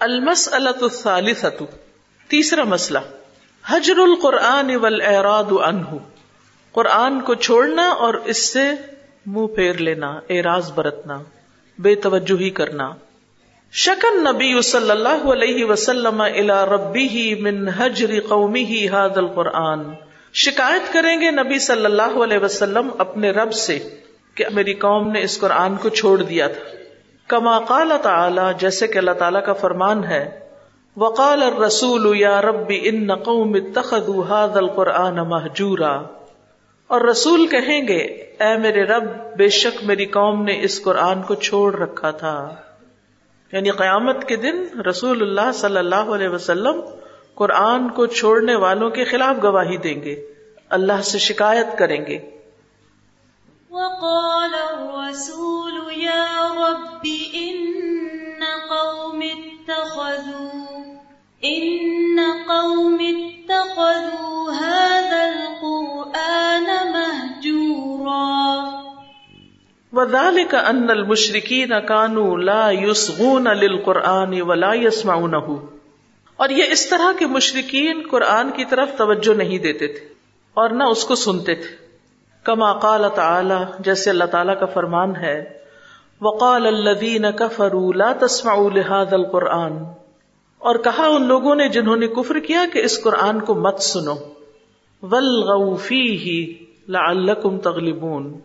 المس الثالثة، تیسرا مسئلہ، حجر القرآن والاعراض عنہ، قرآن کو چھوڑنا اور اس سے منہ پھیر لینا، اعراض برتنا، بے توجہی کرنا۔ شکن نبی صلی اللہ علیہ وسلم الى ربی من حجر قومی هذا القرآن۔ شکایت کریں گے نبی صلی اللہ علیہ وسلم اپنے رب سے کہ میری قوم نے اس قرآن کو چھوڑ دیا تھا۔ کما قال تعالی، جیسے کہ اللہ تعالیٰ کا فرمان ہے، وقال الرسول، یا ربی، ان قوم اتخذوا هذا القرآن مہجورا اور رسول کہیں گے، اے میرے رب، بے شک میری قوم نے اس قرآن کو چھوڑ رکھا تھا یعنی قیامت کے دن رسول اللہ صلی اللہ علیہ وسلم قرآن کو چھوڑنے والوں کے خلاف گواہی دیں گے، اللہ سے شکایت کریں گے۔ وقال الرسول يا رب إن قوم اتخذوا، إن قوم اتخذوا هذا القرآن مهجورا. وذلك أن المشركين كانوا لا يصغون للقرآن ولا يسمعونه. اور یہ اس طرح کے مشرقین قرآن کی طرف توجہ نہیں دیتے تھے اور نہ اس کو سنتے تھے۔ کما قال تعالی، جیسے اللہ تعالیٰ کا فرمان ہے، وقال الذين كفروا لا تسمعوا لهذا القرآن۔ اور کہا ان لوگوں نے جنہوں نے کفر کیا کہ اس قرآن کو مت سنو۔ والغوا فيه لعلكم تغلبون۔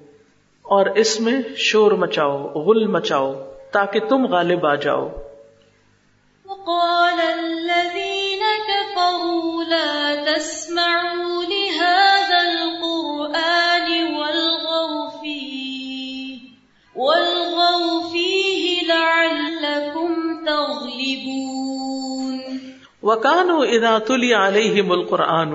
اور اس میں شور مچاؤ، غل مچاؤ، تاکہ تم غالب آ جاؤ۔ وقال الذين كفروا لا تسمعوا لهذا وکانو اذا تلی علیہم القرآن۔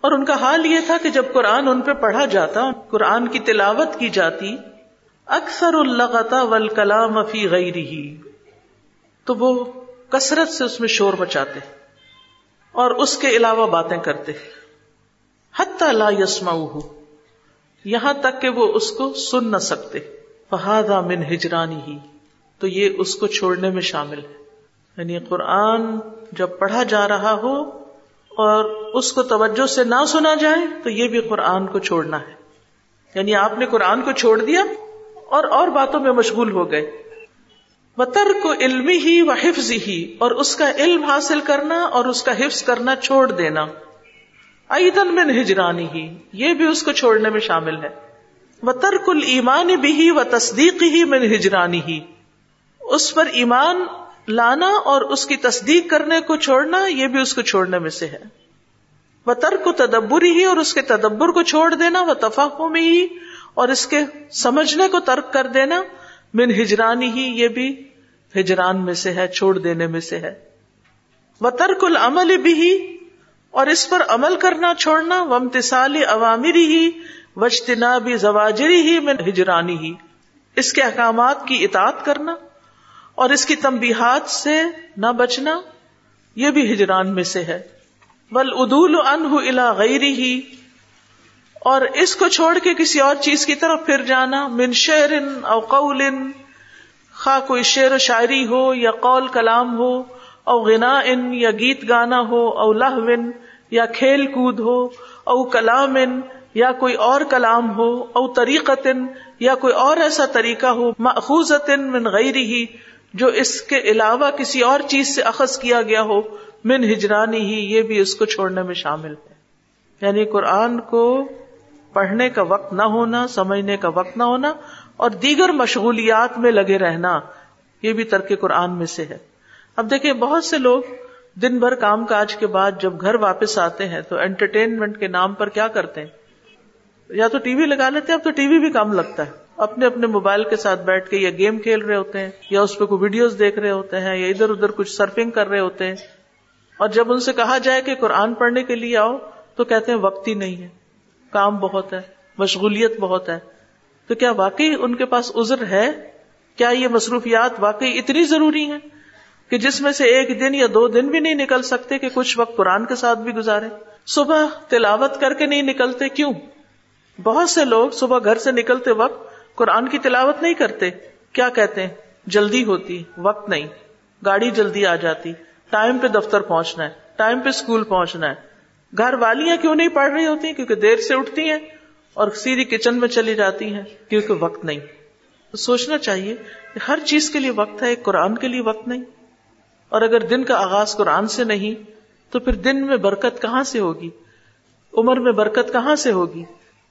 اور ان کا حال یہ تھا کہ جب قرآن ان پہ پڑھا جاتا، قرآن کی تلاوت کی جاتی، اکثر اللغتا والکلام فی غیرہ۔ تو وہ کثرت سے اس میں شور مچاتے اور اس کے علاوہ باتیں کرتے۔ حتی لا یسمعوہ۔ یہاں تک کہ وہ اس کو سن نہ سکتے۔ فہذا من ہجرانی ہی تو یہ اس کو چھوڑنے میں شامل ہے۔ یعنی قرآن جب پڑھا جا رہا ہو اور اس کو توجہ سے نہ سنا جائے تو یہ بھی قرآن کو چھوڑنا ہے۔ یعنی آپ نے قرآن کو چھوڑ دیا اور اور باتوں میں مشغول ہو گئے۔ وطر کو علمی ہی و حفظ ہی اور اس کا علم حاصل کرنا اور اس کا حفظ کرنا چھوڑ دینا۔ ایدن من ہجرانی ہی یہ بھی اس کو چھوڑنے میں شامل ہے۔ و ترک المان بھی و تصدیق ہی من ہجرانی ہی اس پر ایمان لانا اور اس کی تصدیق کرنے کو چھوڑنا، یہ بھی اس کو چھوڑنے میں سے ہے۔ وہ ترک کو تدبر ہی اور اس کے تدبر کو چھوڑ دینا وہ تفاقوں میں ہی اور اس کے سمجھنے کو ترک کر دینا، من ہجرانی ہی یہ بھی ہجران میں سے ہے، چھوڑ دینے میں سے ہے۔ وہ ترک العمل بھی ہی اور اس پر عمل کرنا، چھوڑنا ومتسال عوامری ہی وجتنا بھی زواجری ہی من ہجرانی ہی اس کے احکامات کی اطاعت کرنا۔ اور اس کی تمبیحات سے نہ بچنا یہ بھی ہجران میں سے ہے۔ بل ادول انہ الا غیری ہی اور اس کو چھوڑ کے کسی اور چیز کی طرف پھر جانا، من شعر او قول، خواہ کوئی شعر و شاعری ہو یا قول کلام ہو او غنا ان یا گیت گانا ہو او لہون یا کھیل کود ہو او کلام ان یا کوئی اور کلام ہو او طریقت یا کوئی اور ایسا طریقہ ہو ماخوذ من غیری ہی جو اس کے علاوہ کسی اور چیز سے اخذ کیا گیا ہو، من ہجرانی ہی یہ بھی اس کو چھوڑنے میں شامل ہے۔ یعنی قرآن کو پڑھنے کا وقت نہ ہونا، سمجھنے کا وقت نہ ہونا اور دیگر مشغولیات میں لگے رہنا، یہ بھی ترک قرآن میں سے ہے۔ اب دیکھیں، بہت سے لوگ دن بھر کام کاج کے بعد جب گھر واپس آتے ہیں تو انٹرٹینمنٹ کے نام پر کیا کرتے ہیں؟ یا تو ٹی وی لگا لیتے ہیں، اب تو ٹی وی بھی کام لگتا ہے۔ اپنے اپنے موبائل کے ساتھ بیٹھ کے یا گیم کھیل رہے ہوتے ہیں، یا اس پہ کوئی ویڈیوز دیکھ رہے ہوتے ہیں، یا ادھر ادھر کچھ سرفنگ کر رہے ہوتے ہیں۔ اور جب ان سے کہا جائے کہ قرآن پڑھنے کے لیے آؤ، تو کہتے ہیں وقت ہی نہیں ہے۔ کام بہت ہے، مشغولیت بہت ہے۔ تو کیا واقعی ان کے پاس عذر ہے؟ کیا یہ مصروفیات واقعی اتنی ضروری ہیں کہ جس میں سے ایک دن یا دو دن بھی نہیں نکل سکتے کہ کچھ وقت قرآن کے ساتھ بھی گزارے؟ صبح تلاوت کر کے نہیں نکلتے، کیوں؟ بہت سے لوگ صبح گھر سے نکلتے وقت قرآن کی تلاوت نہیں کرتے۔ کیا کہتے ہیں؟ جلدی ہوتی، وقت نہیں۔ گاڑی جلدی آ جاتی۔ ٹائم پہ دفتر پہنچنا ہے، ٹائم پہ اسکول پہنچنا ہے۔ گھر والیاں کیوں نہیں پڑھ رہی ہوتی؟ کیونکہ دیر سے اٹھتی ہیں اور سیدھی کچن میں چلی جاتی ہیں کیونکہ وقت نہیں۔ تو سوچنا چاہیے کہ ہر چیز کے لیے وقت ہے، قرآن کے لیے وقت نہیں۔ اور اگر دن کا آغاز قرآن سے نہیں، تو پھر دن میں برکت کہاں سے ہوگی؟ عمر میں برکت کہاں سے ہوگی؟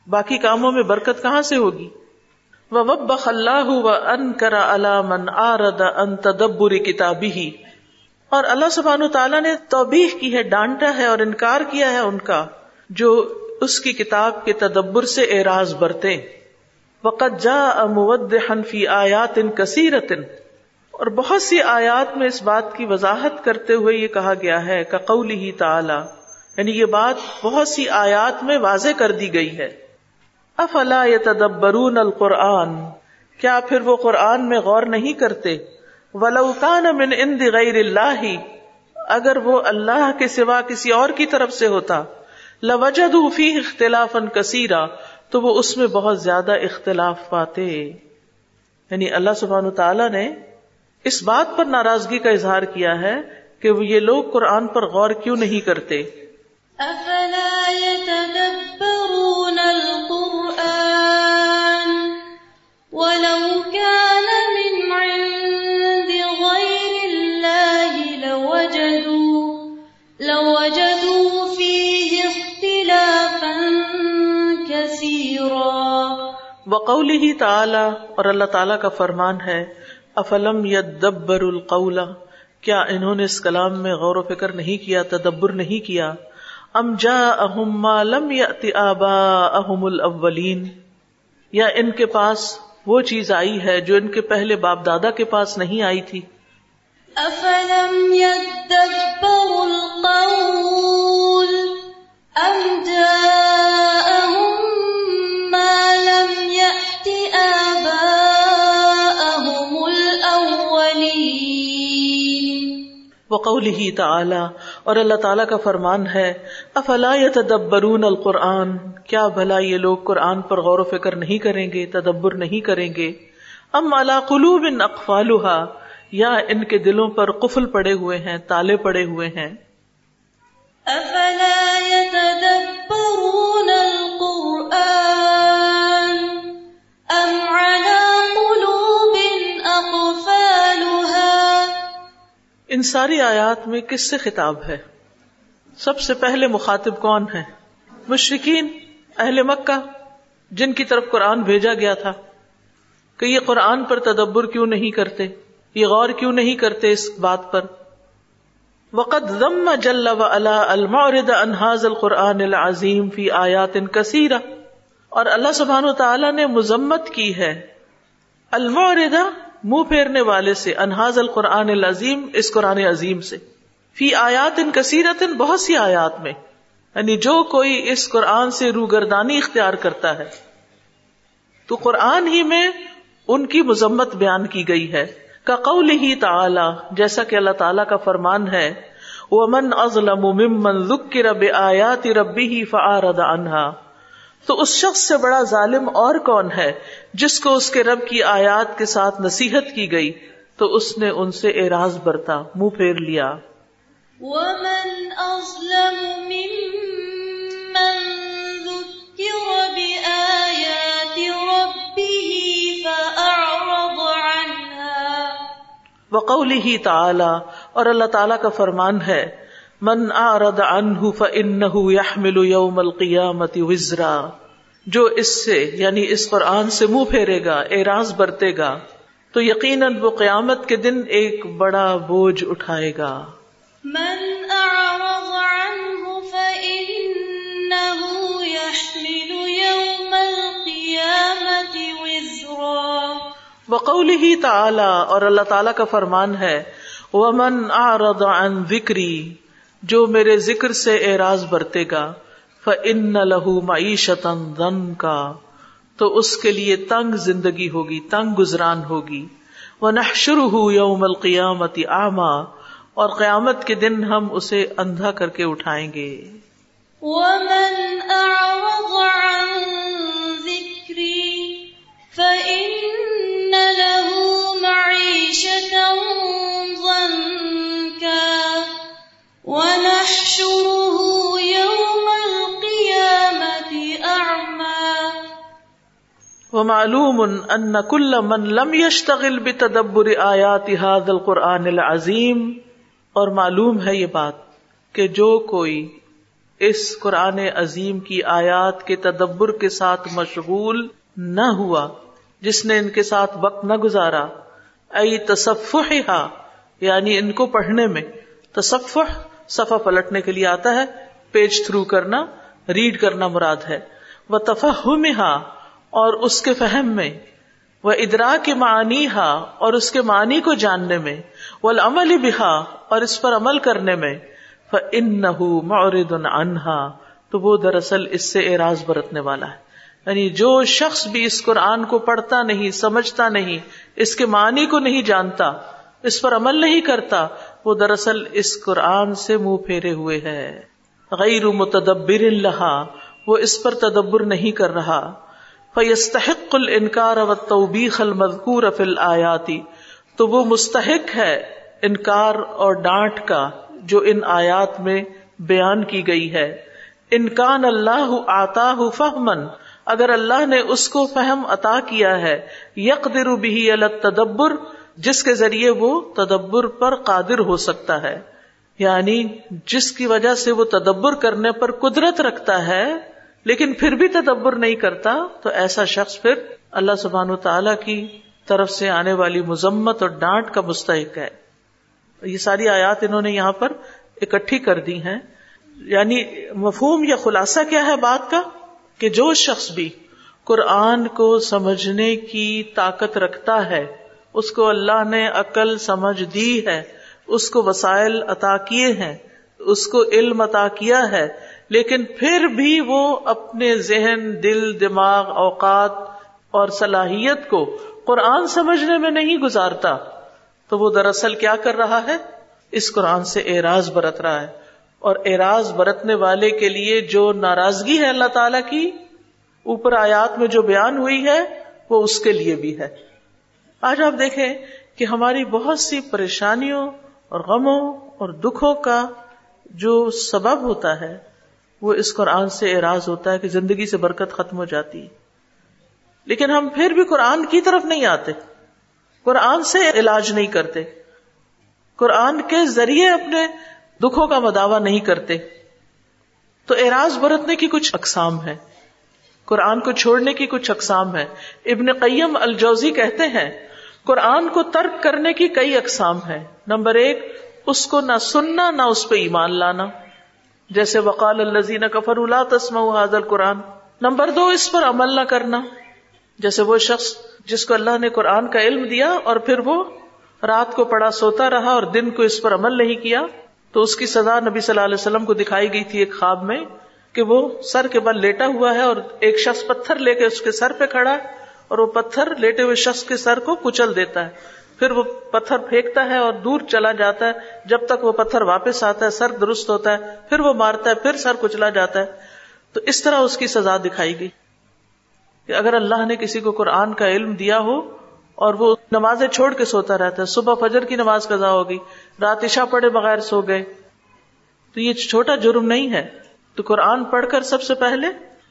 باقی کاموں میں برکت کہاں سے ہوگی؟ وہ وب اللہ و ان کرا علامن آرد ان تدبر کتابی ہی اور اللہ سبحان تعالیٰ نے توبیح کی ہے، ڈانٹا ہے اور انکار کیا ہے ان کا، جو اس کی کتاب کے تدبر سے اعراض برتے۔ وقت جا امود حنفی آیات ان کثیرت اور بہت سی آیات میں اس بات کی وضاحت کرتے ہوئے یہ کہا گیا ہے کقول ہی تعالی۔ یعنی یہ بات بہت سی آیات میں واضح کر دی گئی ہے۔ افلا یتدبرون القرآن؟ کیا پھر وہ قرآن میں غور نہیں کرتے؟ ولو کان من عند غیر اللہ، اگر وہ اللہ کے سوا کسی اور کی طرف سے ہوتا لوجد فی اختلاف کثیرا، تو وہ اس میں بہت زیادہ اختلاف پاتے۔ یعنی اللہ سبحان تعالیٰ نے اس بات پر ناراضگی کا اظہار کیا ہے کہ وہ یہ لوگ قرآن پر غور کیوں نہیں کرتے۔ افلا يتدبرون القرآن. ولو تعالی اور اللہ تعالیٰ کا فرمان ہے افلم یدبر القول؟ کیا انہوں نے اس کلام میں غور و فکر نہیں کیا، تدبر نہیں کیا؟ ام جا اہم لم یاتی آبا اہم الاولین۔ یا ان کے پاس وہ چیز آئی ہے جو ان کے پہلے باپ دادا کے پاس نہیں آئی تھی۔ افلم يدبروا القول ام جاء وقوله تعالی، اور اللہ تعالیٰ کا فرمان ہے، افلا یتدبرون القرآن؟ کیا بھلا یہ لوگ قرآن پر غور و فکر نہیں کریں گے، تدبر نہیں کریں گے؟ ام علا قلوب ان اقفالها یا ان کے دلوں پر قفل پڑے ہوئے ہیں، تالے پڑے ہوئے ہیں۔ افلا يتدبرون القرآن؟ ام ان ساری آیات میں کس سے خطاب ہے؟ سب سے پہلے مخاطب کون ہے مشرقین اہل مکہ، جن کی طرف قرآن بھیجا گیا تھا کہ یہ قرآن پر تدبر کیوں نہیں کرتے؟ یہ غور کیوں نہیں کرتے اس بات پر؟ وقت ضم جل و علا المعرض انحاظ القرآن العظیم فی آیات کثیرہ اور اللہ سبحانہ تعالیٰ نے مذمت کی ہے، المعرض منہ پھیرنے والے سے انحاظ القرآن العظیم، اس قرآن عظیم سے۔ فی آیات ان کثیرت بہت سی آیات میں۔ یعنی جو کوئی اس قرآن سے روگردانی اختیار کرتا ہے۔ تو قرآن ہی میں ان کی مذمت بیان کی گئی ہے۔ کا قول ہی تعالی، جیسا کہ اللہ تعالیٰ کا فرمان ہے۔ ومن ازلم ممن ذکر بآیات ربه فاعرض عنها۔ تو اس شخص سے بڑا ظالم اور کون ہے جس کو اس کے رب کی آیات کے ساتھ نصیحت کی گئی تو اس نے ان سے اعراض برتا منہ پھیر لیا۔ ومن أظلم ممن ذكر بآيات ربه فأعرض عنها۔ وقوله تعالی اور اللہ تعالیٰ کا فرمان ہے من اعرض عنہ فانه يحمل يوم القیامت وزرا جو اس سے یعنی اس قرآن سے منہ پھیرے گا اعراض برتے گا تو یقیناً وہ قیامت کے دن ایک بڑا بوجھ اٹھائے گا۔ من عنه فإنه يحمل يوم القيامة وزرا۔ وقوله تعالی اور اللہ تعالیٰ کا فرمان ہے ومن اعرض عن ذکری جو میرے ذکر سے اعراض برتے گا فان له معیشتا ضنکا تو اس کے لیے تنگ زندگی ہوگی، تنگ گزران ہوگی۔ ونحشره يوم القیامت اعما اور قیامت کے دن ہم اسے اندھا کر کے اٹھائیں گے۔ ومن أعرض عن ذكري فإن وہ معلوم ان کل من لم یشتغل بتدبر آیات هذا القرآن العظیم، اور معلوم ہے یہ بات کہ جو کوئی اس قرآن عظیم کی آیات کے تدبر کے ساتھ مشغول نہ ہوا، جس نے ان کے ساتھ وقت نہ گزارا ائی تصفح یعنی ان کو پڑھنے میں، تصفح صفحہ پلٹنے کے لیے آتا ہے، پیج تھرو کرنا، ریڈ کرنا مراد ہے وہ تفہم اور اس کے فہم میں وہ ادرا کے معنی ہا اور اس کے معنی کو جاننے میں وہ عمل بہا اور اس پر عمل کرنے میں ان مورد انہا تو وہ دراصل اس سے اعراض برتنے والا ہے۔ یعنی جو شخص بھی اس قرآن کو پڑھتا نہیں، سمجھتا نہیں، اس کے معنی کو نہیں جانتا، اس پر عمل نہیں کرتا، وہ دراصل اس قرآن سے منہ پھیرے ہوئے ہے۔ غیر متدبر لہا، وہ اس پر تدبر نہیں کر رہا۔ فیستحق الانکار و توبیخ المذکور فی الآیاتی تو وہ مستحق ہے انکار اور ڈانٹ کا جو ان آیات میں بیان کی گئی ہے۔ انکان اللہ آتا فہمن اگر اللہ نے اس کو فہم عطا کیا ہے، یقدر بھی تدبر جس کے ذریعے وہ تدبر پر قادر ہو سکتا ہے۔ یعنی جس کی وجہ سے وہ تدبر کرنے پر قدرت رکھتا ہے لیکن پھر بھی تدبر نہیں کرتا، تو ایسا شخص پھر اللہ سبحان و تعالی کی طرف سے آنے والی مذمت اور ڈانٹ کا مستحق ہے۔ یہ ساری آیات انہوں نے یہاں پر اکٹھی کر دی ہیں۔ یعنی مفہوم یا خلاصہ کیا ہے بات کا؟ کہ جو شخص بھی قرآن کو سمجھنے کی طاقت رکھتا ہے، اس کو اللہ نے عقل سمجھ دی ہے، اس کو وسائل عطا کیے ہیں، اس کو علم عطا کیا ہے لیکن پھر بھی وہ اپنے ذہن، دل، دماغ، اوقات اور صلاحیت کو قرآن سمجھنے میں نہیں گزارتا، تو وہ دراصل کیا کر رہا ہے؟ اس قرآن سے اعراض برت رہا ہے۔ اور اعراض برتنے والے کے لیے جو ناراضگی ہے اللہ تعالی کی، اوپر آیات میں جو بیان ہوئی ہے، وہ اس کے لیے بھی ہے۔ آج آپ دیکھیں کہ ہماری بہت سی پریشانیوں اور غموں اور دکھوں کا جو سبب ہوتا ہے وہ اس قرآن سے اعراض ہوتا ہے کہ زندگی سے برکت ختم ہو جاتی ہے۔ لیکن ہم پھر بھی قرآن کی طرف نہیں آتے۔ قرآن سے علاج نہیں کرتے۔ قرآن کے ذریعے اپنے دکھوں کا مداوع نہیں کرتے۔ تو اعراض برتنے کی کچھ اقسام ہے قرآن کو چھوڑنے کی کچھ اقسام ہے ابن قیم الجوزی کہتے ہیں، قرآن کو ترک کرنے کی کئی اقسام ہے نمبر ایک، اس کو نہ سننا، نہ اس پہ ایمان لانا۔ جیسے وقال الزین کفر اللہ تسم حاضل قرآن نمبر دو، اس پر عمل نہ کرنا۔ جیسے وہ شخص جس کو اللہ نے قرآن کا علم دیا اور پھر وہ رات کو پڑا سوتا رہا اور دن کو اس پر عمل نہیں کیا، تو اس کی سزا نبی صلی اللہ علیہ وسلم کو دکھائی گئی تھی ایک خواب میں کہ وہ سر کے بل لیٹا ہوا ہے اور ایک شخص پتھر لے کے اس کے سر پہ کھڑا اور وہ پتھر لیٹے ہوئے شخص کے سر کو کچل دیتا ہے۔ پھر وہ پتھر پھینکتا ہے اور دور چلا جاتا ہے۔ جب تک وہ پتھر واپس آتا ہے، سر درست ہوتا ہے، پھر وہ مارتا ہے، پھر سر کچلا جاتا ہے۔ تو اس طرح اس کی سزا دکھائی گئی کہ اگر اللہ نے کسی کو قرآن کا علم دیا ہو اور وہ نمازیں چھوڑ کے سوتا رہتا ہے، صبح فجر کی نماز قضا ہوگی، رات عشاء پڑے بغیر سو گئے۔ تو یہ چھوٹا جرم نہیں ہے۔ تو قرآن پڑھ کر سب سے پہلے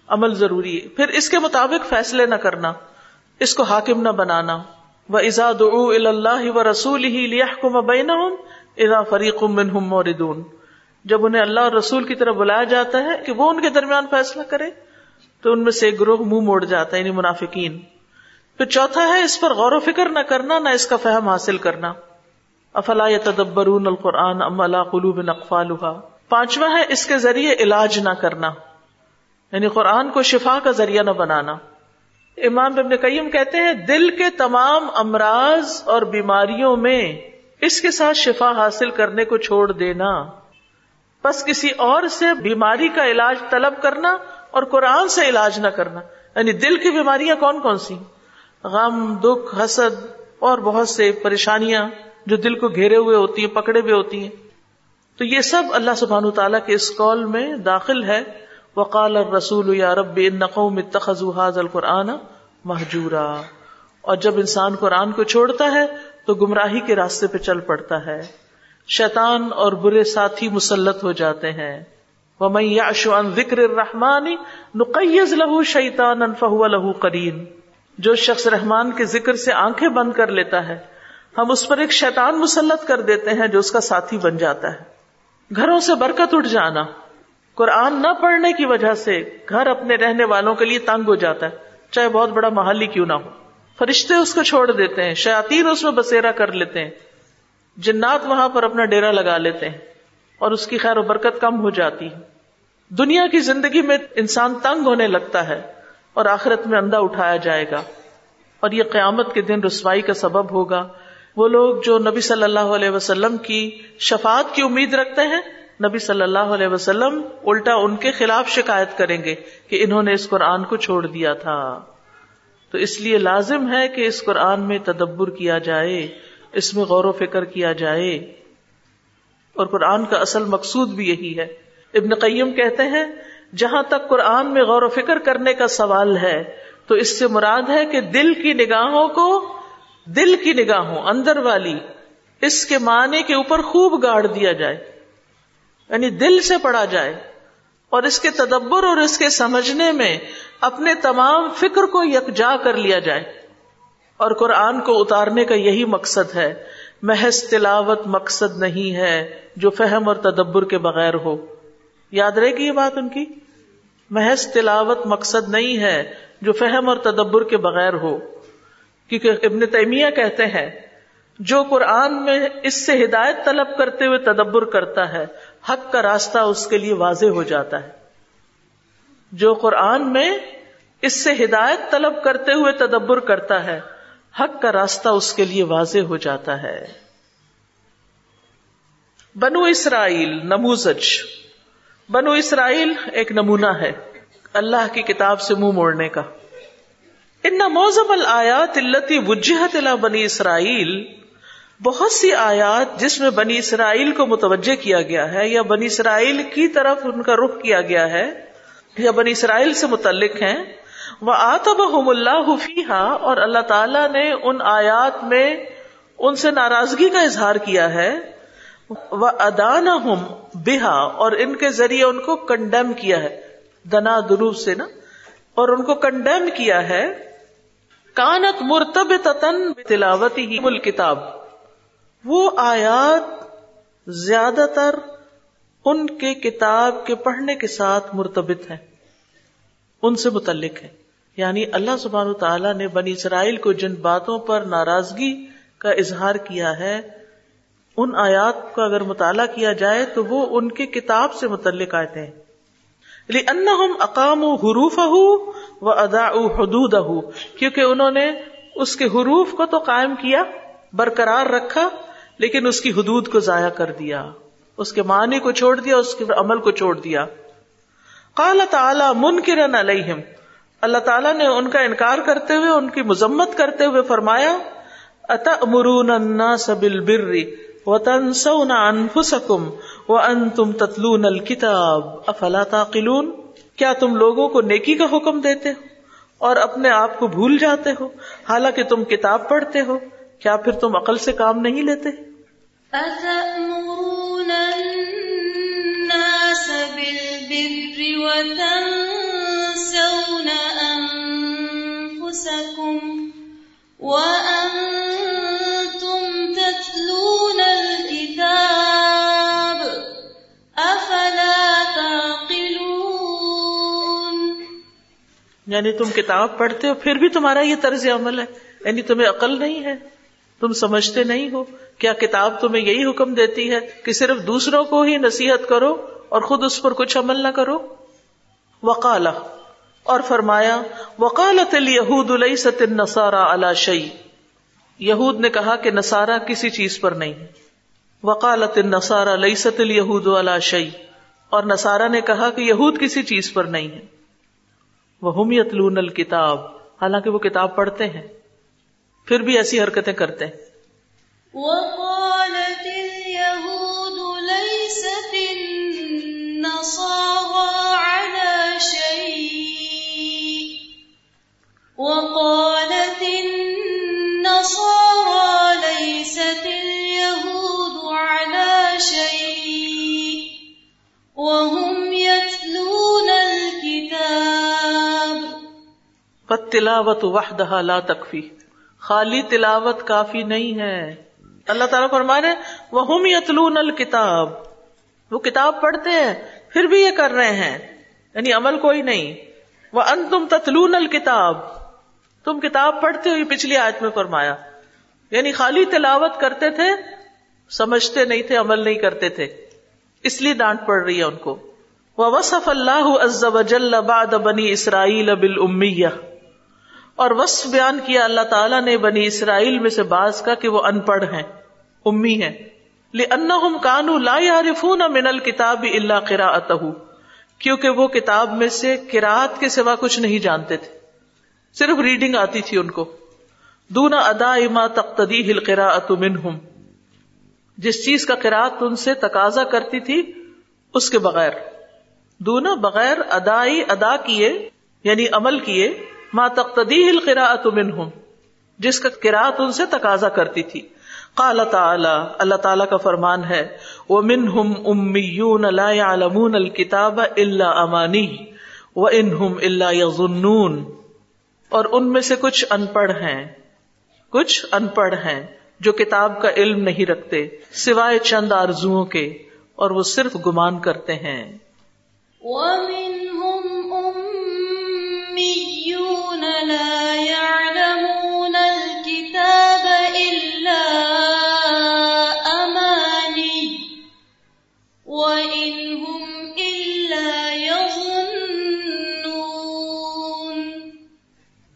عمل ضروری ہے۔ پھر اس کے مطابق فیصلے نہ کرنا، اس کو حاکم نہ بنانا۔ وہ ازاد اللہ و رسول ہی لیا بین ادا فریق موردون جب انہیں اللہ اور رسول کی طرف بلایا جاتا ہے کہ وہ ان کے درمیان فیصلہ کرے، تو ان میں سے ایک گروہ منہ موڑ جاتا ہے یعنی منافقین۔ پھر چوتھا ہے، اس پر غور و فکر نہ کرنا، نہ اس کا فہم حاصل کرنا۔ افلا یا تدبر القرآن ام اللہ قلوب نقفال پانچواں ہے، اس کے ذریعے علاج نہ کرنا۔ یعنی قرآن کو شفا کا ذریعہ نہ بنانا۔ امام ابن قیم کہتے ہیں، دل کے تمام امراض اور بیماریوں میں اس کے ساتھ شفا حاصل کرنے کو چھوڑ دینا۔ بس کسی اور سے بیماری کا علاج طلب کرنا اور قرآن سے علاج نہ کرنا۔ یعنی دل کی بیماریاں کون کون سی؟ غم، دکھ، حسد اور بہت سے پریشانیاں جو دل کو گھیرے ہوئے ہوتی ہیں، پکڑے ہوئے ہوتی ہیں۔ تو یہ سب اللہ سبحان تعالیٰ کے اس کال میں داخل ہے۔ وقال رسول یا رب ان نقوم حاض القرآن محجورا اور جب انسان قرآن کو چھوڑتا ہے، تو گمراہی کے راستے پہ چل پڑتا ہے۔ شیطان اور برے ساتھی مسلط ہو جاتے ہیں۔ وہ میں ذکر الرحمانی نقیز لہو شیطان فہو لہو کرین جو شخص رحمان کے ذکر سے آنکھیں بند کر لیتا ہے، ہم اس پر ایک شیطان مسلط کر دیتے ہیں جو اس کا ساتھی بن جاتا ہے۔ گھروں سے برکت اٹھ جانا۔ قرآن نہ پڑھنے کی وجہ سے گھر اپنے رہنے والوں کے لیے تنگ ہو جاتا ہے، چاہے بہت بڑا محل ہی کیوں نہ ہو۔ فرشتے اس کو چھوڑ دیتے ہیں شیاتین اس میں بسیرا کر لیتے ہیں۔ جنات وہاں پر اپنا ڈیرا لگا لیتے ہیں اور اس کی خیر و برکت کم ہو جاتی ہے۔ دنیا کی زندگی میں انسان تنگ ہونے لگتا ہے اور آخرت میں اندھا اٹھایا جائے گا۔ اور یہ قیامت کے دن رسوائی کا سبب ہوگا۔ وہ لوگ جو نبی صلی اللہ علیہ وسلم کی شفاعت کی امید رکھتے ہیں نبی صلی اللہ علیہ وسلم الٹا ان کے خلاف شکایت کریں گے کہ انہوں نے اس قرآن کو چھوڑ دیا تھا۔ تو اس لیے لازم ہے کہ اس قرآن میں تدبر کیا جائے، اس میں غور و فکر کیا جائے۔ اور قرآن کا اصل مقصود بھی یہی ہے۔ ابن قیم کہتے ہیں، جہاں تک قرآن میں غور و فکر کرنے کا سوال ہے، تو اس سے مراد ہے کہ دل کی نگاہوں کو، دل کی نگاہوں، اندر والی، اس کے معنی کے اوپر خوب گاڑ دیا جائے۔ یعنی دل سے پڑھا جائے اور اس کے تدبر اور اس کے سمجھنے میں اپنے تمام فکر کو یکجا کر لیا جائے اور قرآن کو اتارنے کا یہی مقصد ہے۔ محض تلاوت مقصد نہیں ہے جو فہم اور تدبر کے بغیر ہو۔ یاد رہے گی یہ بات ان کی؟ محض تلاوت مقصد نہیں ہے جو فہم اور تدبر کے بغیر ہو۔ کیونکہ ابن تیمیہ کہتے ہیں، جو قرآن میں اس سے ہدایت طلب کرتے ہوئے تدبر کرتا ہے حق کا راستہ اس کے لیے واضح ہو جاتا ہے۔ جو قرآن میں اس سے ہدایت طلب کرتے ہوئے تدبر کرتا ہے، حق کا راستہ اس کے لیے واضح ہو جاتا ہے۔ بنو اسرائیل، نموزج۔ بنو اسرائیل ایک نمونہ ہے، اللہ کی کتاب سے منہ موڑنے کا۔ ان موزم الآیات التی وجہت الى بنی اسرائیل بہت سی آیات جس میں بنی اسرائیل کو متوجہ کیا گیا ہے یا بنی اسرائیل کی طرف ان کا رخ کیا گیا ہے یا بنی اسرائیل سے متعلق ہیں وہ آتب اللہ فیحا اور اللہ تعالی نے ان آیات میں ان سے ناراضگی کا اظہار کیا ہے وہ ادان ہم بہا اور ان کے ذریعے ان کو کنڈیم کیا ہے۔ دنا درو سے نا، اور ان کو کنڈیم کیا ہے۔ کانت مرتب تتن تلاوت ہی کتاب وہ آیات زیادہ تر ان کے کتاب کے پڑھنے کے ساتھ مرتبط ہے ان سے متعلق ہے یعنی اللہ سبحان تعالیٰ نے بنی اسرائیل کو جن باتوں پر ناراضگی کا اظہار کیا ہے، ان آیات کا اگر مطالعہ کیا جائے تو وہ ان کے کتاب سے متعلق آئے ہیں۔ اقام حروف و ادا حدود کیونکہ انہوں نے اس کے حروف کو تو قائم کیا، برقرار رکھا لیکن اس کی حدود کو ضائع کر دیا، اس کے معنی کو چھوڑ دیا، اس کے عمل کو چھوڑ دیا۔ قال تعالی منکرن علیہم، اللہ تعالیٰ نے ان کا انکار کرتے ہوئے، ان کی مذمت کرتے ہوئے فرمایا، اتأمرون الناس بالبر وتنسون انفسکم وانتم تتلون الكتاب افلا تعقلون؟ کیا تم لوگوں کو نیکی کا حکم دیتے ہو اور اپنے آپ کو بھول جاتے ہو؟ حالانکہ تم کتاب پڑھتے ہو۔ کیا پھر تم عقل سے کام نہیں لیتے؟ یعنی تم کتاب پڑھتے ہو پھر بھی تمہارا یہ طرز عمل ہے یعنی تمہیں عقل نہیں ہے؟ تم سمجھتے نہیں ہو؟ کیا کتاب تمہیں یہی حکم دیتی ہے کہ صرف دوسروں کو ہی نصیحت کرو اور خود اس پر کچھ عمل نہ کرو؟ وکالا اور فرمایا وکالت یہود الست نسارا اللہ شعی یہود نے کہا کہ نسارا کسی چیز پر نہیں وکالت نسارا لئی ست الہود اللہ شعی اور نسارا نے کہا کہ یہود کسی چیز پر نہیں ہے۔ وہ ہمیت لون الکتاب، حالانکہ وہ کتاب پڑھتے ہیں۔ پھر بھی ایسی حرکتیں کرتے ہیں۔ وقالت اليهود ليست النصارى على شيء. وقالت النصارى ليست اليهود على شيء. وهم يتلون الكتاب. فت تلاوت وحدہ لا تکفی خالی تلاوت کافی نہیں ہے۔ اللہ تعالیٰ فرما رہے وہ ہم یتلون الکتاب وہ کتاب پڑھتے ہیں، پھر بھی یہ کر رہے ہیں۔ یعنی عمل کوئی نہیں۔ وہ ان تم تتلون الکتاب تم کتاب پڑھتے ہو یہ پچھلی آیت میں فرمایا۔ یعنی خالی تلاوت کرتے تھے، سمجھتے نہیں تھے، عمل نہیں کرتے تھے۔ اس لیے ڈانٹ پڑ رہی ہے ان کو۔ وہ وصف اللہ عز وجل بعد بنی اسرائیل بالأمیہ اور وصف بیان کیا اللہ تعالیٰ نے بنی اسرائیل میں سے بعض کا کہ وہ ان پڑھ ہیں، امی ہیں۔ لأنهم كانوا لا يعرفون من الكتاب الا قراءته۔ کیونکہ وہ کتاب میں سے قرات کے سوا کچھ نہیں جانتے تھے۔ صرف ریڈنگ آتی تھی ان کو۔ دونا ادا ما تقتدی ہل قرا منہم جس چیز کا قرات ان سے تقاضا کرتی تھی، اس کے بغیر۔ دونا بغیر ادائی ادا کیے یعنی عمل کیے ما تقتدی ہل قرا منہم جس کا قرات ان سے تقاضا کرتی تھی۔ قال تعالی اللہ تعالیٰ کا فرمان ہے وہ منہم امیون لا يعلمون الكتاب الا امانی و انہم الا یظنون اور ان میں سے کچھ ان پڑھ ہیں۔ کچھ ان پڑھ ہیں جو کتاب کا علم نہیں رکھتے، سوائے چند آرزو کے، اور وہ صرف گمان کرتے ہیں۔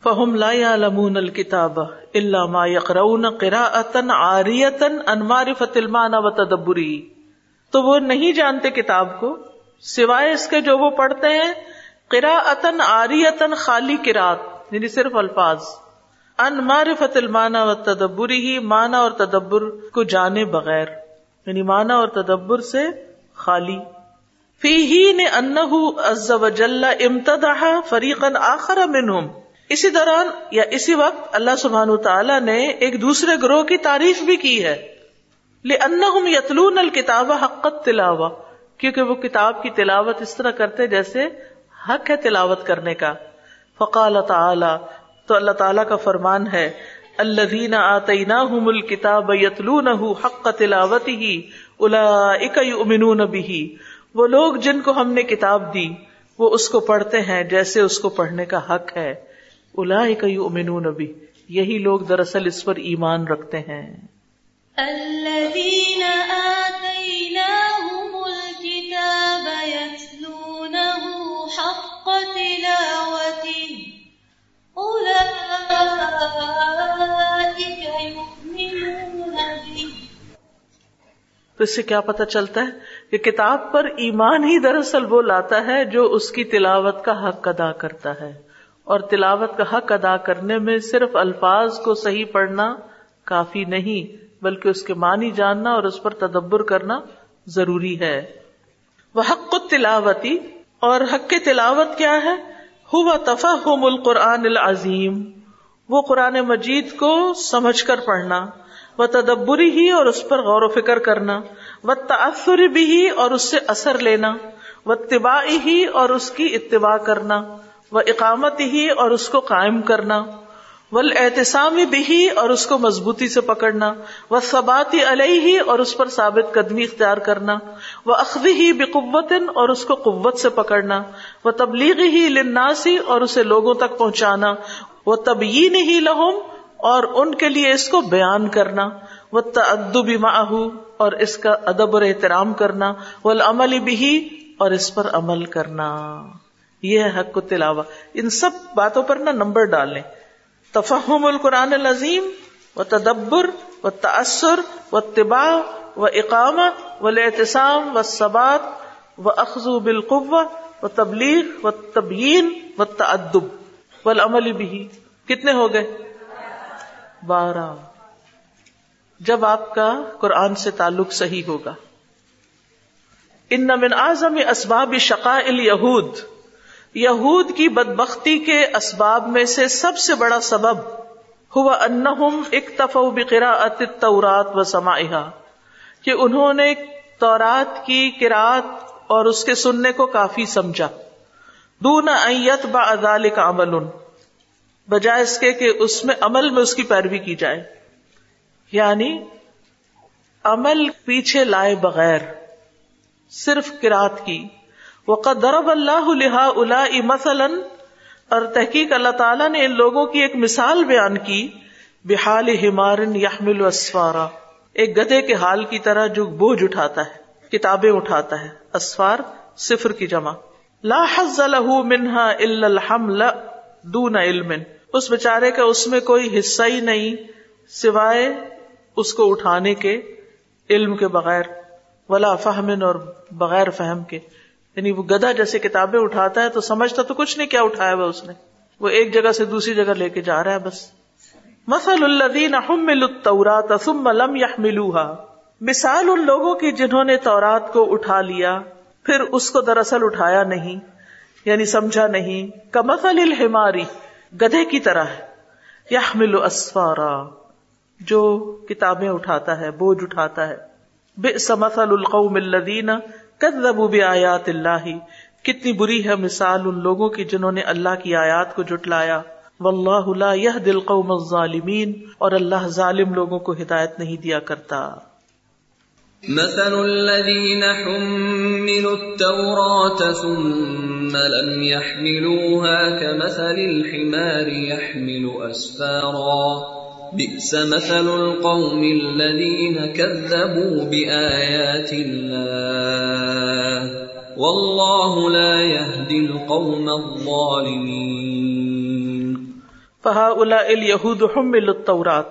فہم لا يعلمون الكتاب الا ما يقرؤون قراءة عارية عن معرفة المعنى وتدبره۔ تو وہ نہیں جانتے کتاب کو، سوائے اس کے جو وہ پڑھتے ہیں، قراءة عارية خالی قرات یعنی صرف الفاظ۔ ان معرفت المانا و تدبری ہی مانا اور تدبر کو جانے بغیر یعنی مانا اور تدبر سے خالی۔ فی ہی نے انہ امتدح آخر منہم۔ اسی دوران یا اسی وقت اللہ سبحان تعالیٰ نے ایک دوسرے گروہ کی تعریف بھی کی ہے۔ یتلون الکتاب حقت تلاوہ کیونکہ وہ کتاب کی تلاوت اس طرح کرتے جیسے حق ہے تلاوت کرنے کا۔ فقال تعالی، تو اللہ تعالیٰ کا فرمان ہے اللہ آتینا الکتاب یتلون حق تلاوت ہی الا بھی وہ لوگ جن کو ہم نے کتاب دی، وہ اس کو پڑھتے ہیں جیسے اس کو پڑھنے کا حق ہے الا یؤمنون بھی یہی لوگ دراصل اس پر ایمان رکھتے ہیں۔ الذين آتيناهم الكتاب يتلونه حق تلاوته أولئك يؤمنون به تو اس سے کیا پتہ چلتا ہے کہ کتاب پر ایمان ہی دراصل وہ لاتا ہے جو اس کی تلاوت کا حق ادا کرتا ہے۔ اور تلاوت کا حق ادا کرنے میں صرف الفاظ کو صحیح پڑھنا کافی نہیں، بلکہ اس کے معنی جاننا اور اس پر تدبر کرنا ضروری ہے۔ وہ حق تلاوتی اور حق تلاوت کیا ہے؟ ہوا تفہم القرآن العظیم۔ وہ قرآن مجید کو سمجھ کر پڑھنا، وہ تدبری ہی اور اس پر غور و فکر کرنا، وہ تأثر بھی ہی اور اس سے اثر لینا، وہ طباعی ہی اور اس کی اتباع کرنا، وہ اقامت ہی اور اس کو قائم کرنا۔ ول احتسامی بھی اور اس کو مضبوطی سے پکڑنا وہ ثباتی علیہ ہی اور اس پر ثابت قدمی اختیار کرنا وہ اخذی ہی بقوت اور اس کو قوت سے پکڑنا وہ تبلیغی ہی لناسی اور اسے لوگوں تک پہنچانا وہ تبیین ہی لہم اور ان کے لیے اس کو بیان کرنا وہ تعدبی ماہو اور اس کا ادب اور احترام کرنا وہ عمل بھی اور اس پر عمل کرنا۔ یہ ہے حق تلاوہ ان سب باتوں پر نا نمبر ڈالیں تفہم القرآن العظیم و تدبر و تأثر و طبا و اقامہ و احتسام و ثبات و اخذو بالقوہ و تبلیغ و تبیین و تعدب و العمل بھی کتنے ہو گئے؟ بارہ۔ جب آپ کا قرآن سے تعلق صحیح ہوگا۔ ان من اعظم اسباب شقاء الیہود یہود کی بدبختی کے اسباب میں سے سب سے بڑا سبب ہوا انہم اکتفو بقراءت التورات و سمائها کہ انہوں نے تورات کی قرات اور اس کے سننے کو کافی سمجھا۔ دون ایت با ذلك عمل، بجائے اس کے کہ اس میں عمل میں اس کی پیروی کی جائے۔ یعنی عمل پیچھے لائے بغیر صرف کراط کی۔ وقت درب اللہ لہا الا مثلاً، اور تحقیق اللہ تعالیٰ نے ان لوگوں کی ایک مثال بیان کی، بحال ہمارن یحمل اسفارا۔ ایک گدے کے حال کی طرح جو بوجھ اٹھاتا ہے، کتابیں اٹھاتا ہے، اسفار صفر کی جمع۔ لا حظ له منها الا الحمل دون علم۔ اس بیچارے کا اس میں کوئی حصہ ہی نہیں، سوائے اس کو اٹھانے کے علم کے بغیر، ولا فہمن اور بغیر فہم کے۔ یعنی وہ گدا جیسے کتابیں اٹھاتا ہے تو سمجھتا تو کچھ نہیں کیا اٹھایا ہوا اس نے۔ وہ ایک جگہ سے دوسری جگہ لے کے جا رہا ہے بس۔ مسل الدین ثم لم يحملوها مثال ان لوگوں کی جنہوں نے تورات کو اٹھا لیا، پھر اس کو دراصل اٹھایا نہیں یعنی سمجھا نہیں۔ کمسل الحماری، گدھے کی طرح۔ ہے یحمل اسفارا، جو کتابیں اٹھاتا ہے، بوجھ اٹھاتا ہے۔ بئس مثل القوم الذین کذبوا بآیات اللہ۔ کتنی بری ہے مثال ان لوگوں کی جنہوں نے اللہ کی آیات کو جٹلایا واللہ لا يهدي القوم الظالمین۔ اور اللہ ظالم لوگوں کو ہدایت نہیں دیا کرتا۔ مثل الذين حملوا التوراة ثم لم يحملوها كمثل الحمار يحمل أسفارا۔ بئس مثل القوم الذين كذبوا بآيات الله والله لا يهدي القوم الظالمين. فهؤلاء اليهود حملوا التوراة.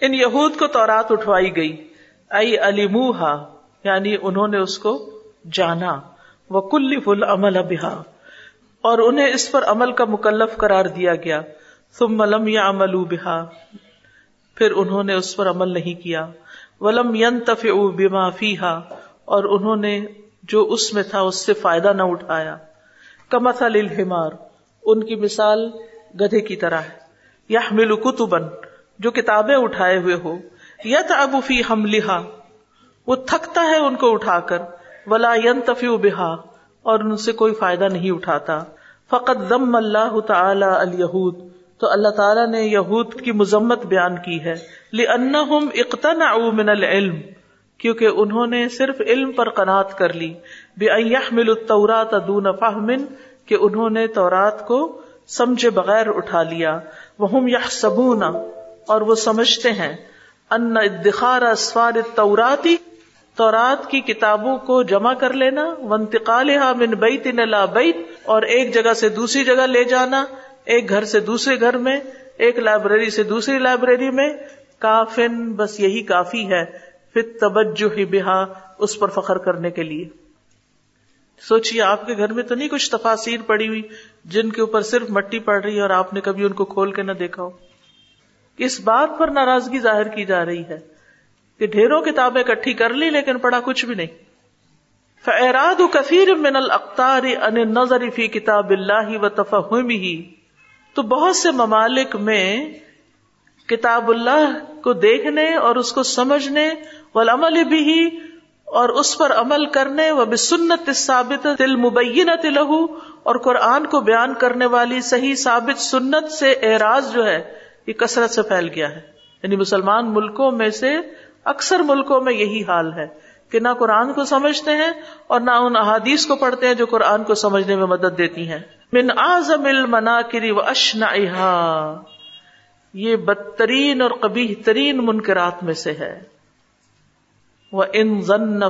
ان یہود کو تورات اٹھوائی گئی۔ ائی علیموہا یعنی انہوں نے اس کو جانا۔ وہ کل فل اور انہیں اس پر عمل کا مکلف قرار دیا گیا۔ ثم لم يعملوا بها۔ پھر انہوں نے اس پر عمل نہیں کیا۔ ولم ينتفعوا بما فيها، اور انہوں نے جو اس میں تھا اس سے فائدہ نہ اٹھایا۔ کمثل الحمار، ان کی مثال گدھے کی طرح ہے۔ یحمل کتبا جو کتابیں اٹھائے ہوئے ہو۔ یت ابو فی ہم وہ تھکتا ہے ان کو اٹھا کر۔ ولا ینتفی بہا اور ان سے کوئی فائدہ نہیں اٹھاتا۔ فقط ضم اللہ تعالی الہود تو اللہ تعالیٰ نے یہود کی مذمت بیان کی ہے۔ لأنہم اقتنعوا من العلم، کیونکہ انہوں نے صرف علم پر قناعت کر لی۔ بأن يحملوا التوراة دون فهم، کہ انہوں نے تورات کو سمجھے بغیر اٹھا لیا۔ وہم یحسبون اور وہ سمجھتے ہیں۔ ان ادخار اسفار توراتی تورات کی کتابوں کو جمع کر لینا۔ ونتقال من بیت لا بیت اور ایک جگہ سے دوسری جگہ لے جانا۔ ایک گھر سے دوسرے گھر میں، ایک لائبریری سے دوسری لائبریری میں، کافن بس یہی کافی ہے پھر توجہ بہا، اس پر فخر کرنے کے لیے۔ سوچیے آپ کے گھر میں تو نہیں کچھ تفاصیر پڑی ہوئی، جن کے اوپر صرف مٹی پڑ رہی ہے اور آپ نے کبھی ان کو کھول کے نہ دیکھا ہو۔ اس بات پر ناراضگی ظاہر کی جا رہی ہے کہ ڈھیروں کتابیں اکٹھی کر لی لیکن پڑھا کچھ بھی نہیں۔ فیراد کثیر من الختار ان نظر فی کتاب اللہ و تفہم ہی تو بہت سے ممالک میں کتاب اللہ کو دیکھنے اور اس کو سمجھنے والعمل بھی اور اس پر عمل کرنے و بسنت ثابت تل مبینت لہو اور قرآن کو بیان کرنے والی صحیح ثابت سنت سے اعراض جو ہے، یہ کثرت سے پھیل گیا ہے۔ یعنی مسلمان ملکوں میں سے اکثر ملکوں میں یہی حال ہے کہ نہ قرآن کو سمجھتے ہیں اور نہ ان احادیث کو پڑھتے ہیں جو قرآن کو سمجھنے میں مدد دیتی ہیں۔ من اعظم المناکری و اشنا یہ بدترین اور کبھی ترین منکرات میں سے ہے۔ وہ ان ضن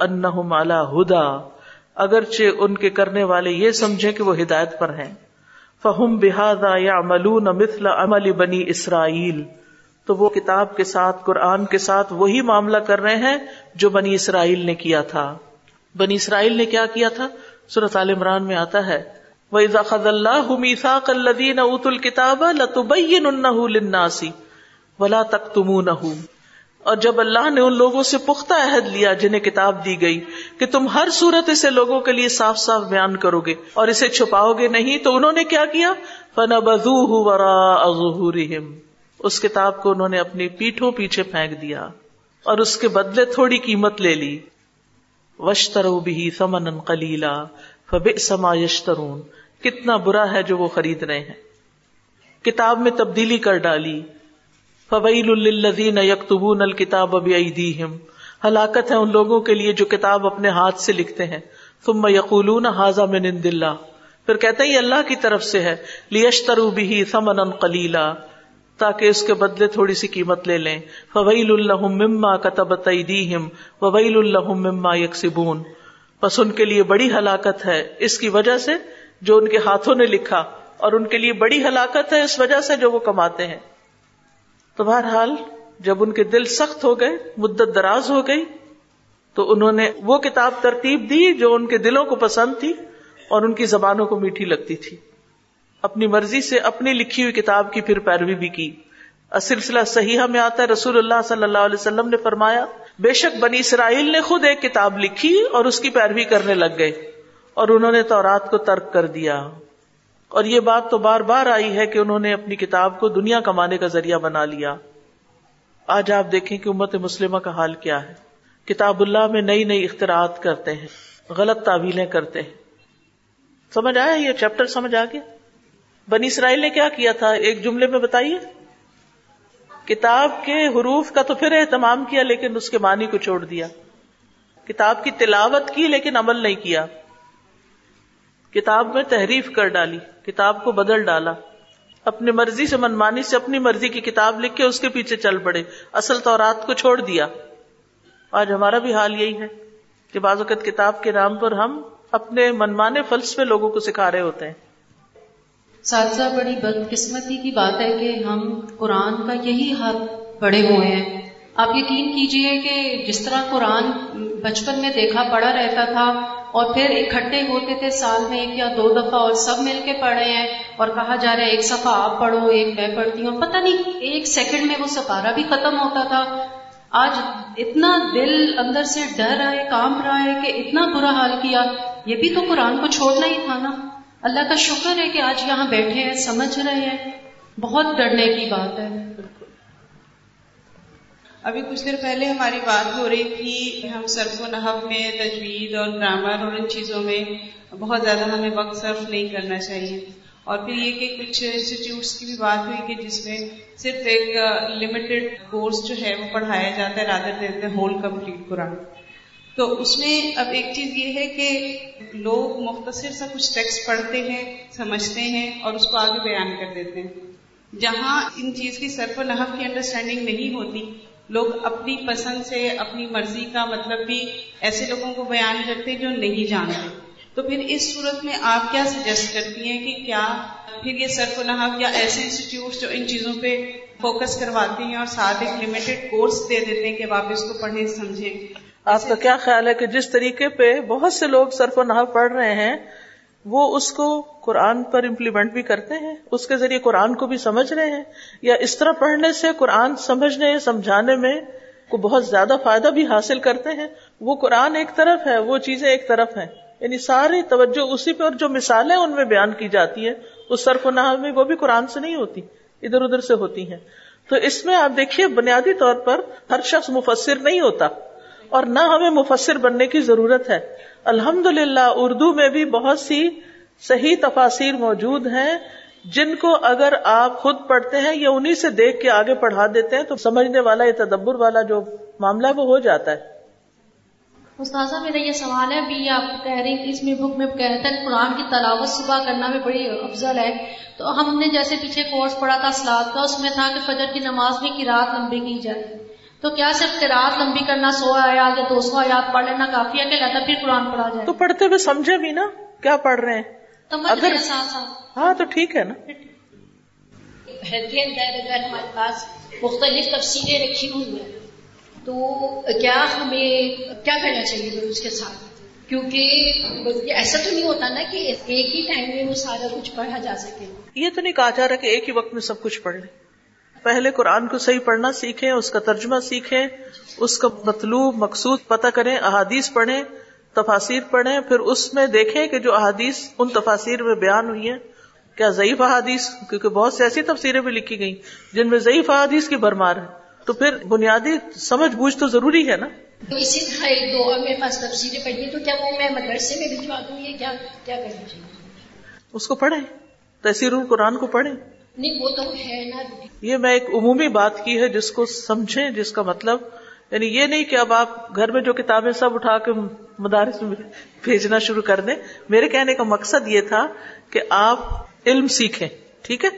ان مالا ہدا، اگرچہ ان کے کرنے والے یہ سمجھے کہ وہ ہدایت پر ہیں۔ فہم بحادا یا ملون مثل عمل بنی اسرائیل، تو وہ کتاب کے ساتھ، قرآن کے ساتھ وہی معاملہ کر رہے ہیں جو بنی اسرائیل نے کیا تھا۔ بنی اسرائیل نے کیا کیا تھا؟ سورت عال عمران میں آتا ہے، وَإِذَا خَذَ اللَّهُ مِيثَاقَ الَّذِينَ أُوتُوا الْكِتَابَ لَتُبَيِّنُنَّهُ لِلنَّاسِ وَلَا تَكْتُمُونَهُ اور جب اللہ نے ان لوگوں سے پختہ عہد لیا جنہیں کتاب دی گئی کہ تم ہر صورت اسے لوگوں کے لیے صاف صاف بیان کرو گے اور اسے چھپاؤ گے نہیں، تو انہوں نے کیا کیا؟ فن بزو اس کتاب کو انہوں نے اپنی پیٹھوں پیچھے پھینک دیا اور اس کے بدلے تھوڑی قیمت لے لی۔ وشتر بھی سمن کلیلا فب سما یشترون کتنا برا ہے جو وہ خرید رہے ہیں۔ کتاب میں تبدیلی کر ڈالی۔ فویل الدین یکتبون الکتاب اب ہلاکت ہے ان لوگوں کے لیے جو کتاب اپنے ہاتھ سے لکھتے ہیں۔ ثم یقولون حاضا من عند اللہ پھر کہتے ہیں، یہ اللہ کی طرف سے ہے۔ لیشترو بھی ثمنا قلیلا تاکہ اس کے بدلے تھوڑی سی قیمت لے لیں۔ فویل اللہ مما کتبت ایدیہم وویل اللہ مما یکسبون بس ان کے لیے بڑی ہلاکت ہے۔ اس کی وجہ سے جو ان کے ہاتھوں نے لکھا اور ان کے لیے بڑی ہلاکت ہے، اس وجہ سے جو وہ کماتے ہیں۔ تو بہرحال جب ان کے دل سخت ہو گئے، مدت دراز ہو گئی، تو انہوں نے وہ کتاب ترتیب دی جو ان کے دلوں کو پسند تھی اور ان کی زبانوں کو میٹھی لگتی تھی۔ اپنی مرضی سے اپنی لکھی ہوئی کتاب کی پھر پیروی بھی کی۔ سلسلہ صحیح میں آتا ہے، رسول اللہ صلی اللہ علیہ وسلم نے فرمایا، بے شک بنی اسرائیل نے خود ایک کتاب لکھی اور اس کی پیروی کرنے لگ گئے اور انہوں نے تورات کو ترک کر دیا۔ اور یہ بات تو بار بار آئی ہے کہ انہوں نے اپنی کتاب کو دنیا کمانے کا ذریعہ بنا لیا۔ آج آپ دیکھیں کہ امت مسلمہ کا حال کیا ہے۔ کتاب اللہ میں نئی نئی اختراعات کرتے ہیں، غلط تعویلیں کرتے ہیں۔ سمجھ آیا یہ چیپٹر سمجھ آ گیا؟ بنی اسرائیل نے کیا کیا تھا؟ ایک جملے میں بتائیے۔ کتاب کے حروف کا تو پھر اہتمام کیا لیکن اس کے معنی کو چھوڑ دیا۔ کتاب کی تلاوت کی لیکن عمل نہیں کیا۔ کتاب میں تحریف کر ڈالی، کتاب کو بدل ڈالا۔ اپنی مرضی سے منمانی سے اپنی مرضی کی کتاب لکھ کے اس کے پیچھے چل پڑے۔ اصل طورات کو چھوڑ دیا۔ آج ہمارا بھی حال یہی ہے کہ بعض اوقات کتاب کے نام پر ہم اپنے منمانے فلسفے لوگوں کو سکھا رہے ہوتے ہیں۔ ساتھ بڑی بدقسمتی کی بات ہے کہ ہم قرآن کا یہی حق بڑے ہوئے ہیں۔ آپ یقین کیجیے کہ جس طرح قرآن بچپن میں دیکھا پڑا رہتا تھا اور پھر اکٹھے ہوتے تھے سال میں ایک یا دو دفعہ اور سب مل کے پڑھے ہیں اور کہا جا رہا ہے ایک صفحہ آپ پڑھو، ایک میں پڑھتی ہوں۔ پتہ نہیں، ایک سیکنڈ میں وہ سپارہ بھی ختم ہوتا تھا۔ آج اتنا دل اندر سے ڈر آئے، کام رہا ہے کہ اتنا برا حال کیا۔ یہ بھی تو قرآن کو چھوڑنا ہی تھا نا۔ اللہ کا شکر ہے کہ آج یہاں بیٹھے ہیں، سمجھ رہے ہیں۔ بہت ڈرنے کی بات ہے۔ ابھی کچھ دیر پہلے ہماری بات ہو رہی تھی ہم صرف و نحو میں تجوید اور گرامر اور ان چیزوں میں بہت زیادہ ہمیں وقت صرف نہیں کرنا چاہیے۔ اور پھر یہ کہ کچھ انسٹیٹیوٹس کی بھی بات ہوئی کہ جس میں صرف ایک لمیٹڈ کورس جو ہے وہ پڑھایا جاتا ہے رادر دیتے ہیں ہول کمپلیٹ قرآن۔ تو اس میں اب ایک چیز یہ ہے کہ لوگ مختصر سا کچھ ٹیکسٹ پڑھتے ہیں، سمجھتے ہیں اور اس کو آگے بیان کر دیتے ہیں۔ جہاں ان چیز کی سرف و نحف کی انڈرسٹینڈنگ نہیں ہوتی، لوگ اپنی پسند سے، اپنی مرضی کا مطلب بھی ایسے لوگوں کو بیان کرتے جو نہیں جانتے۔ تو پھر اس صورت میں آپ کیا سجیسٹ کرتی ہیں کہ کیا پھر یہ سرف و نحف یا ایسے انسٹیٹیوٹ جو ان چیزوں پہ فوکس کرواتے ہیں اور ساتھ ایک لمیٹڈ کورس دے دیتے ہیں کہ آپ اس کو پڑھیں، سمجھیں۔ آپ کا کیا خیال ہے کہ جس طریقے پہ بہت سے لوگ صرف و نحو پڑھ رہے ہیں، وہ اس کو قرآن پر امپلیمنٹ بھی کرتے ہیں؟ اس کے ذریعے قرآن کو بھی سمجھ رہے ہیں؟ یا اس طرح پڑھنے سے قرآن سمجھنے، سمجھانے میں کو بہت زیادہ فائدہ بھی حاصل کرتے ہیں؟ وہ قرآن ایک طرف ہے، وہ چیزیں ایک طرف ہیں۔ یعنی ساری توجہ اسی پہ اور جو مثالیں ان میں بیان کی جاتی ہیں، اس صرف و نحو میں وہ بھی قرآن سے نہیں ہوتی، ادھر ادھر سے ہوتی ہیں۔ تو اس میں آپ دیکھیے، بنیادی طور پر ہر شخص مفسر نہیں ہوتا۔ اور نہ ہمیں مفسر بننے کی ضرورت ہے۔ الحمد للہ اردو میں بھی بہت سی صحیح تفاصیر موجود ہیں، جن کو اگر آپ خود پڑھتے ہیں یا انہیں سے دیکھ کے آگے پڑھا دیتے ہیں تو سمجھنے والا یا تدبر والا جو معاملہ وہ ہو جاتا ہے۔ استاذہ، میرا یہ سوال ہے ابھی آپ کہہ رہی ہیں اس میں بک میں کہتے ہیں قرآن کی تلاوت صبح کرنا بھی بڑی افضل ہے۔ تو ہم نے جیسے پیچھے کورس پڑھا تھا سلاد کا، اس میں تھا کہ فجر کی نماز میں کی رات لمبی کی جائے۔ تو کیا صرف قرآن لمبی کرنا سو آیات یا دو سو آیات پڑھ لینا کافی ہے کہ لہٰذا پھر قرآن پڑھا جائے؟ تو پڑھتے ہوئے سمجھے بھی نا کیا پڑھ رہے ہیں؟ اگر ہاں تو ٹھیک ہے نا۔ ہمارے پاس مختلف تفصیلیں رکھی ہوئی ہیں۔ تو کیا ہمیں کیا کرنا چاہیے؟ اس کے ساتھ؟ کیونکہ ایسا تو نہیں ہوتا نا کہ ایک ہی ٹائم میں وہ سارا کچھ پڑھا جا سکے۔ یہ تو نہیں کہا جا رہا کہ ایک ہی وقت میں سب کچھ پڑھ لیں۔ پہلے قرآن کو صحیح پڑھنا سیکھیں اس کا ترجمہ سیکھیں اس کا مطلوب مقصود پتہ کریں احادیث پڑھیں تفاصیر پڑھیں پھر اس میں دیکھیں کہ جو احادیث ان تفاصیر میں بیان ہوئی ہیں کیا ضعیف احادیث؟ کیونکہ بہت سی ایسی تفسیریں بھی لکھی گئی جن میں ضعیف احادیث کی بھرمار ہے تو پھر بنیادی سمجھ بوجھ تو ضروری ہے نا؟ اسی طرح ایک دو اور میرے پاس پڑھی تو کیا وہ میں مدرسے میں دوں یہ کیا کیا کرنا چاہیے؟ اس کو پڑھیں تحصیر القرآن کو پڑھیں۔ نہیں، وہ تو ہے نا۔ یہ میں ایک عمومی بات کی ہے جس کو سمجھیں، جس کا مطلب یعنی یہ نہیں کہ اب آپ گھر میں جو کتابیں سب اٹھا کے مدارس میں بھیجنا شروع کر دیں۔ میرے کہنے کا مقصد یہ تھا کہ آپ علم سیکھیں، ٹھیک ہے؟